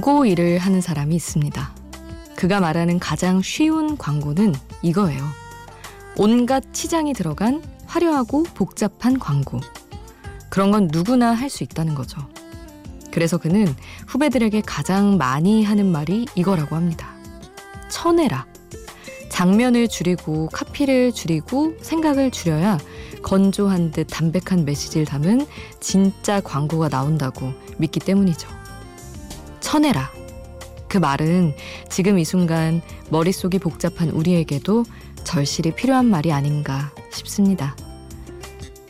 광고 일을 하는 사람이 있습니다. 그가 말하는 가장 쉬운 광고는 이거예요. 온갖 치장이 들어간 화려하고 복잡한 광고. 그런 건 누구나 할 수 있다는 거죠. 그래서 그는 후배들에게 가장 많이 하는 말이 이거라고 합니다. 쳐내라. 장면을 줄이고 카피를 줄이고 생각을 줄여야 건조한 듯 담백한 메시지를 담은 진짜 광고가 나온다고 믿기 때문이죠. 쳐내라. 그 말은 지금 이 순간 머릿속이 복잡한 우리에게도 절실히 필요한 말이 아닌가 싶습니다.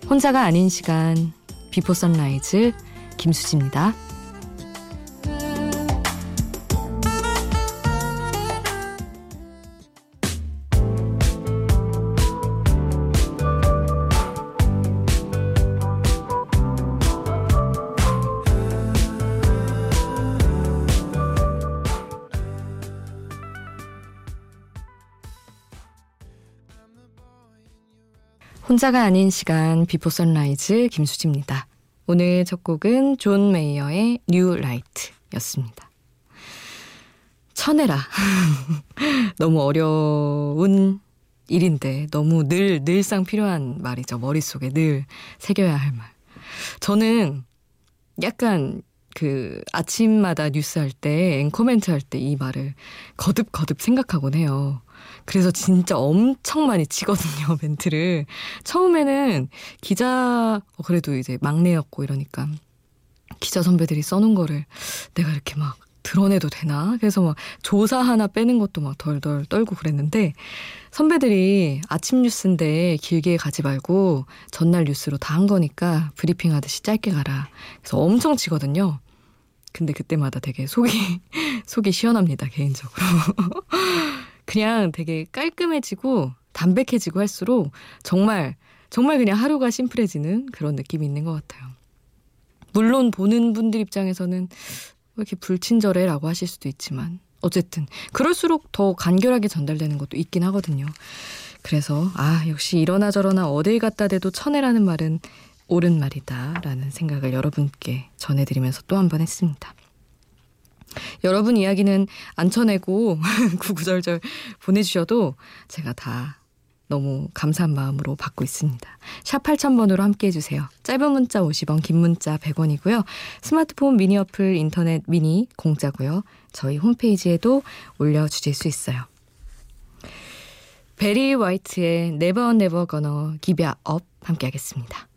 혼자가 아닌 시간 Before Sunrise 김수지입니다. 혼자가 아닌 시간 Before Sunrise 김수지입니다. 오늘 첫 곡은 John Mayer의 New Light였습니다. 쳐내라. 너무 어려운 일인데 너무 늘 늘상 필요한 말이죠. 머릿속에 늘 새겨야 할 말. 저는 약간 그 아침마다 뉴스 할 때 앵커멘트 할 때 이 말을 거듭거듭 생각하곤 해요. 그래서 진짜 엄청 많이 치거든요, 멘트를. 처음에는 기자, 어, 그래도 이제 막내였고 이러니까 기자 선배들이 써놓은 거를 내가 이렇게 막 드러내도 되나? 그래서 막 조사 하나 빼는 것도 막 덜덜 떨고 그랬는데 선배들이 아침 뉴스인데 길게 가지 말고 전날 뉴스로 다 한 거니까 브리핑 하듯이 짧게 가라. 그래서 엄청 치거든요. 근데 그때마다 되게 속이 속이 시원합니다, 개인적으로. 그냥 되게 깔끔해지고 담백해지고 할수록 정말 정말 그냥 하루가 심플해지는 그런 느낌이 있는 것 같아요. 물론 보는 분들 입장에서는 왜 이렇게 불친절해라고 하실 수도 있지만 어쨌든 그럴수록 더 간결하게 전달되는 것도 있긴 하거든요. 그래서 아 역시 이러나 저러나 어딜 갖다 대도 천해라는 말은 옳은 말이다라는 생각을 여러분께 전해드리면서 또 한 번 했습니다. 여러분 이야기는 안 쳐내고 구구절절 보내주셔도 제가 다 너무 감사한 마음으로 받고 있습니다. 샵 8000번으로 함께 해주세요. 짧은 문자 50원, 긴 문자 100원이고요. 스마트폰 미니 어플 인터넷 미니 공짜고요. 저희 홈페이지에도 올려주실 수 있어요. 베리 화이트의 Never Never Gonna Give Up 함께 하겠습니다.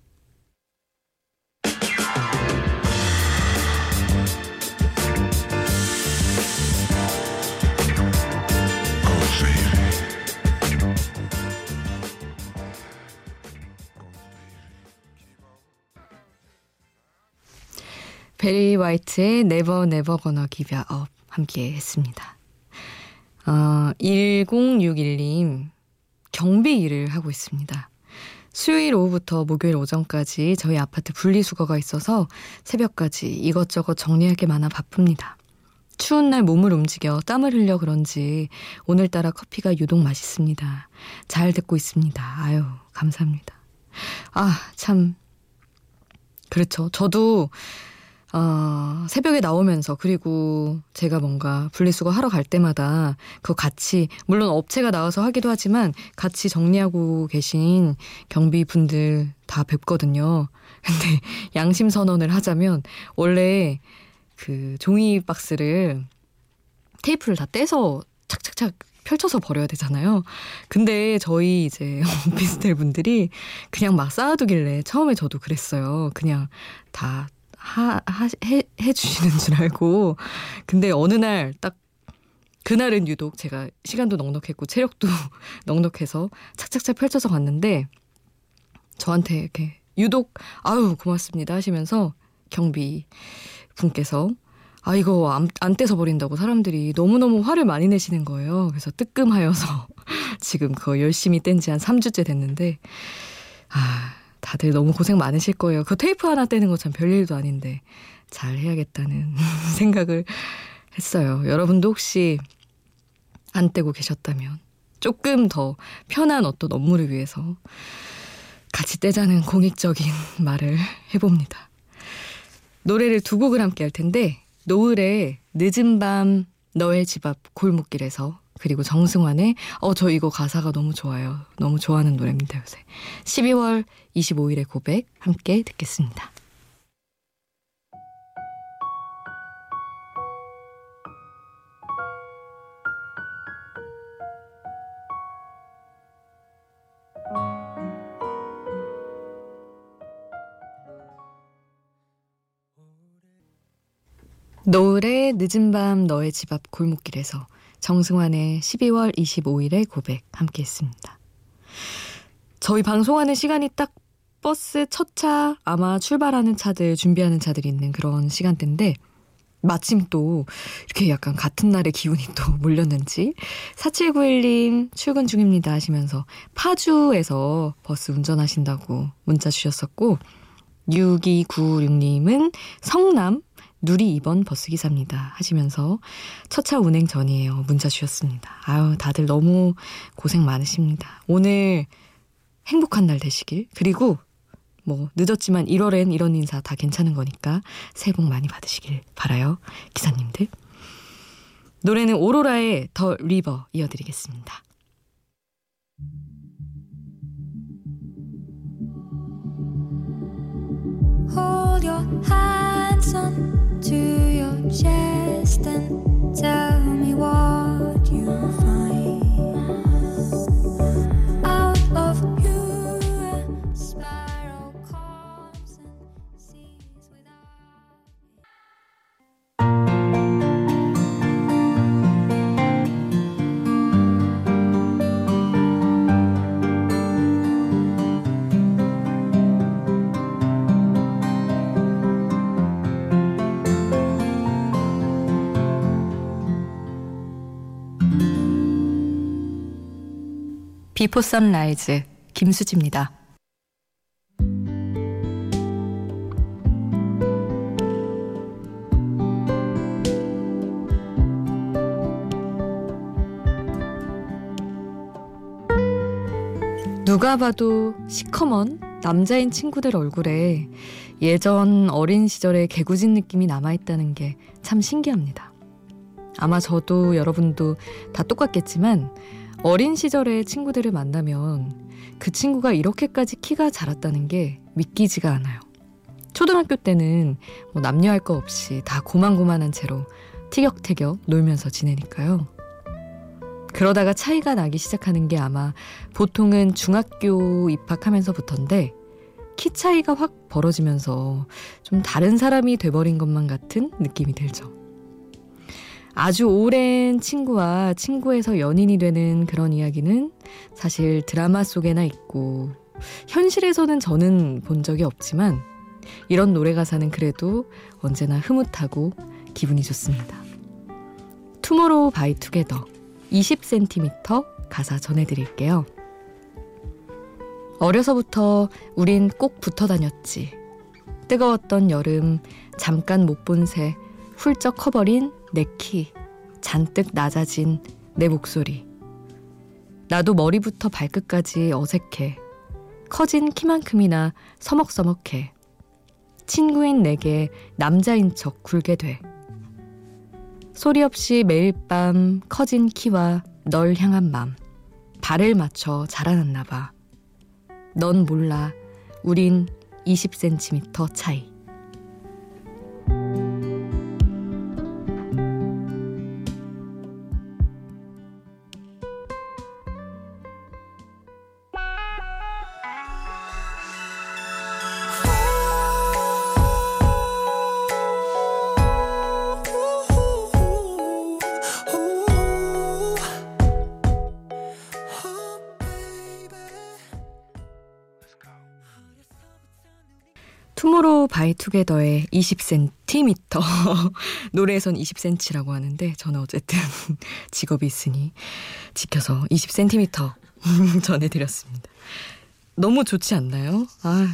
베리 화이트의 Never Never Gonna Give You Up 함께 했습니다. 어, 1061님 경비 일을 하고 있습니다. 수요일 오후부터 목요일 오전까지 저희 아파트 분리수거가 있어서 새벽까지 이것저것 정리할 게 많아 바쁩니다. 추운 날 몸을 움직여 땀을 흘려 그런지 오늘따라 커피가 유독 맛있습니다. 잘 듣고 있습니다. 아유, 감사합니다. 아, 참. 그렇죠. 저도 어, 새벽에 나오면서 그리고 제가 뭔가 분리수거 하러 갈 때마다 그 같이 물론 업체가 나와서 하기도 하지만 같이 정리하고 계신 경비분들 다 뵙거든요. 근데 양심 선언을 하자면 원래 그 종이 박스를 테이프를 다 떼서 착착착 펼쳐서 버려야 되잖아요. 근데 저희 이제 오피스텔 분들이 그냥 막 쌓아두길래 처음에 저도 그랬어요. 그냥 다 하, 하, 해, 해주시는 줄 알고. 근데 어느 날 딱, 그날은 유독 제가 시간도 넉넉했고 체력도 넉넉해서 착착착 펼쳐서 갔는데 저한테 이렇게 유독 아유 고맙습니다 하시면서 경비 분께서 아 이거 안, 안 떼서 버린다고 사람들이 너무너무 화를 많이 내시는 거예요. 그래서 뜨끔하여서 지금 그거 열심히 뗀 지 한 3주째 됐는데 아 다들 너무 고생 많으실 거예요. 그 테이프 하나 떼는 거 참 별일도 아닌데 잘 해야겠다는 생각을 했어요. 여러분도 혹시 안 떼고 계셨다면 조금 더 편한 어떤 업무를 위해서 같이 떼자는 공익적인 말을 해봅니다. 노래를 두 곡을 함께 할 텐데 노을의 늦은 밤 너의 집 앞 골목길에서 그리고 정승환의 어 저 이거 가사가 너무 좋아요. 너무 좋아하는 노래입니다 요새. 12월 25일의 고백 함께 듣겠습니다. 노을의 늦은 밤 너의 집 앞 골목길에서 정승환의 12월 25일의 고백 함께 했습니다. 저희 방송하는 시간이 딱 버스 첫 차 아마 출발하는 차들 준비하는 차들이 있는 그런 시간대인데 마침 또 이렇게 약간 같은 날의 기운이 또 몰렸는지 4791님 출근 중입니다 하시면서 파주에서 버스 운전하신다고 문자 주셨었고 6296님은 성남 누리 2번 버스기사입니다. 하시면서 첫차 운행 전이에요. 문자 주셨습니다. 아유, 다들 너무 고생 많으십니다. 오늘 행복한 날 되시길. 그리고 뭐 늦었지만 1월엔 이런 인사 다 괜찮은 거니까 새해 복 많이 받으시길 바라요. 기사님들. 노래는 오로라의 더 리버 이어드리겠습니다. Hold to your chest and tell me what you Before Sunrise 김수지입니다. 누가 봐도 시커먼 남자인 친구들 얼굴에 예전 어린 시절의 개구진 느낌이 남아있다는 게 참 신기합니다. 아마 저도 여러분도 다 똑같겠지만 어린 시절의 친구들을 만나면 그 친구가 이렇게까지 키가 자랐다는 게 믿기지가 않아요. 초등학교 때는 뭐 남녀할 거 없이 다 고만고만한 채로 티격태격 놀면서 지내니까요. 그러다가 차이가 나기 시작하는 게 아마 보통은 중학교 입학하면서부터인데 키 차이가 확 벌어지면서 좀 다른 사람이 돼버린 것만 같은 느낌이 들죠. 아주 오랜 친구와 친구에서 연인이 되는 그런 이야기는 사실 드라마 속에나 있고 현실에서는 저는 본 적이 없지만 이런 노래 가사는 그래도 언제나 흐뭇하고 기분이 좋습니다. Tomorrow by Together 20cm 가사 전해드릴게요. 어려서부터 우린 꼭 붙어 다녔지. 뜨거웠던 여름, 잠깐 못 본 새, 훌쩍 커버린 내 키, 잔뜩 낮아진 내 목소리. 나도 머리부터 발끝까지 어색해. 커진 키만큼이나 서먹서먹해. 친구인 내게 남자인 척 굴게 돼. 소리 없이 매일 밤 커진 키와 널 향한 맘. 발을 맞춰 자라났나 봐. 넌 몰라. 우린 20cm 차이. by Together의 20cm 노래에선 20cm라고 하는데 저는 어쨌든 직업이 있으니 지켜서 20cm 전해드렸습니다. 너무 좋지 않나요? 아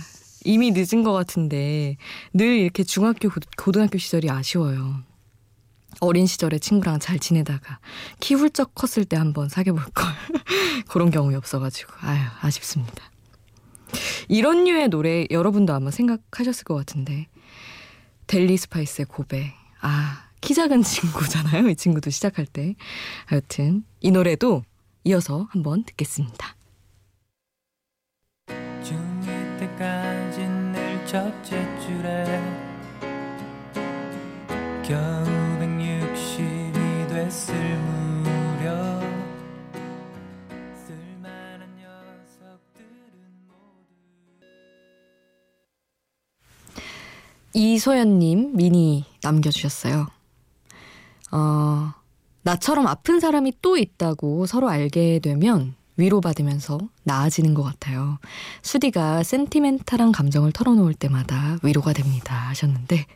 이미 늦은 것 같은데 늘 이렇게 중학교 고등학교 시절이 아쉬워요. 어린 시절에 친구랑 잘 지내다가 키 훌쩍 컸을 때 한번 사귀어 볼 걸. 그런 경험이 없어가지고 아유 아쉽습니다. 이런 류의 노래 여러분도 아마 생각하셨을 것 같은데 Deli Spice의 고백 아, 키 작은 친구잖아요. 이 친구도 시작할 때. 하여튼, 이 노래도 이어서 한번 듣겠습니다. 중2 때까지 늘 첫째 줄에 겨우 이소연님 미니 남겨주셨어요. 어, 나처럼 아픈 사람이 또 있다고 서로 알게 되면 위로받으면서 나아지는 것 같아요. 수디가 센티멘탈한 감정을 털어놓을 때마다 위로가 됩니다. 하셨는데,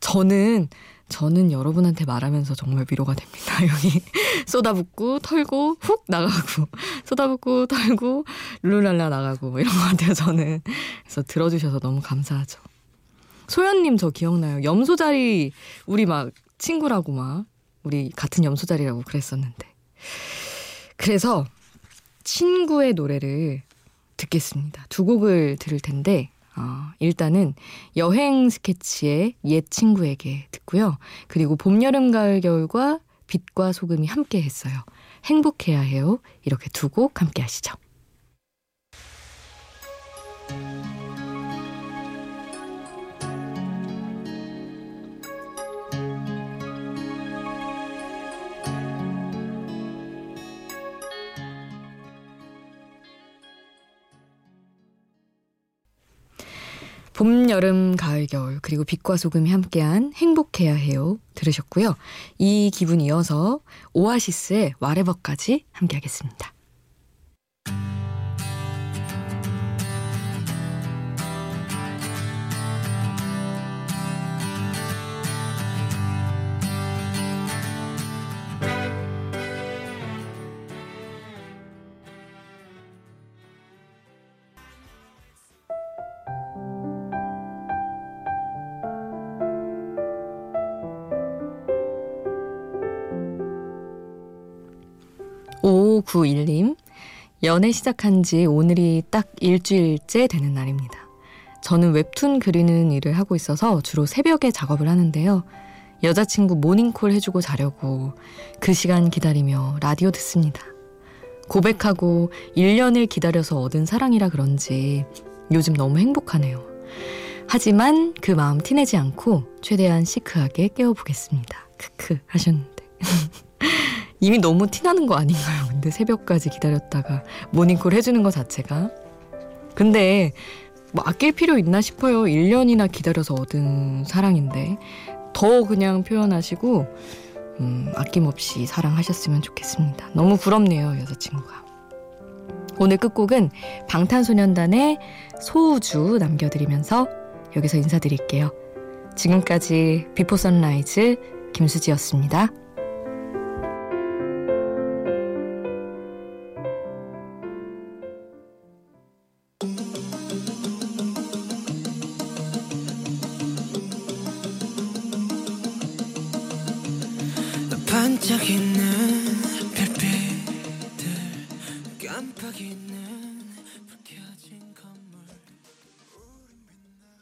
저는, 저는 여러분한테 말하면서 정말 위로가 됩니다. 여기 쏟아붓고, 털고, 훅 나가고, 쏟아붓고, 털고, 룰랄라 나가고, 이런 것 같아요, 저는. 그래서 들어주셔서 너무 감사하죠. 소연님 저 기억나요. 염소 자리, 우리 막 친구라고 막, 우리 같은 염소 자리라고 그랬었는데. 그래서 친구의 노래를 듣겠습니다. 두 곡을 들을 텐데 어, 일단은 여행 스케치의 옛 친구에게 듣고요. 그리고 봄, 여름, 가을, 겨울과 빛과 소금이 함께 했어요. 행복해야 해요. 이렇게 두 곡 함께 하시죠. 봄, 여름, 가을, 겨울, 그리고 빛과 소금이 함께한 행복해야 해요. 들으셨고요. 이 기분 이어서 오아시스의 와레버까지 함께하겠습니다. 5591님, 연애 시작한 지 오늘이 딱 일주일째 되는 날입니다. 저는 웹툰 그리는 일을 하고 있어서 주로 새벽에 작업을 하는데요. 여자친구 모닝콜 해주고 자려고 그 시간 기다리며 라디오 듣습니다. 고백하고 1년을 기다려서 얻은 사랑이라 그런지 요즘 너무 행복하네요. 하지만 그 마음 티내지 않고 최대한 시크하게 깨워보겠습니다. 크크 하셨는데. 이미 너무 티나는 거 아닌가요? 근데 새벽까지 기다렸다가 모닝콜 해주는 것 자체가. 근데 뭐 아낄 필요 있나 싶어요. 1년이나 기다려서 얻은 사랑인데. 더 그냥 표현하시고, 음, 아낌없이 사랑하셨으면 좋겠습니다. 너무 부럽네요, 여자친구가. 오늘 끝곡은 방탄소년단의 소우주 남겨드리면서 여기서 인사드릴게요. 지금까지 Before Sunrise 김수지였습니다.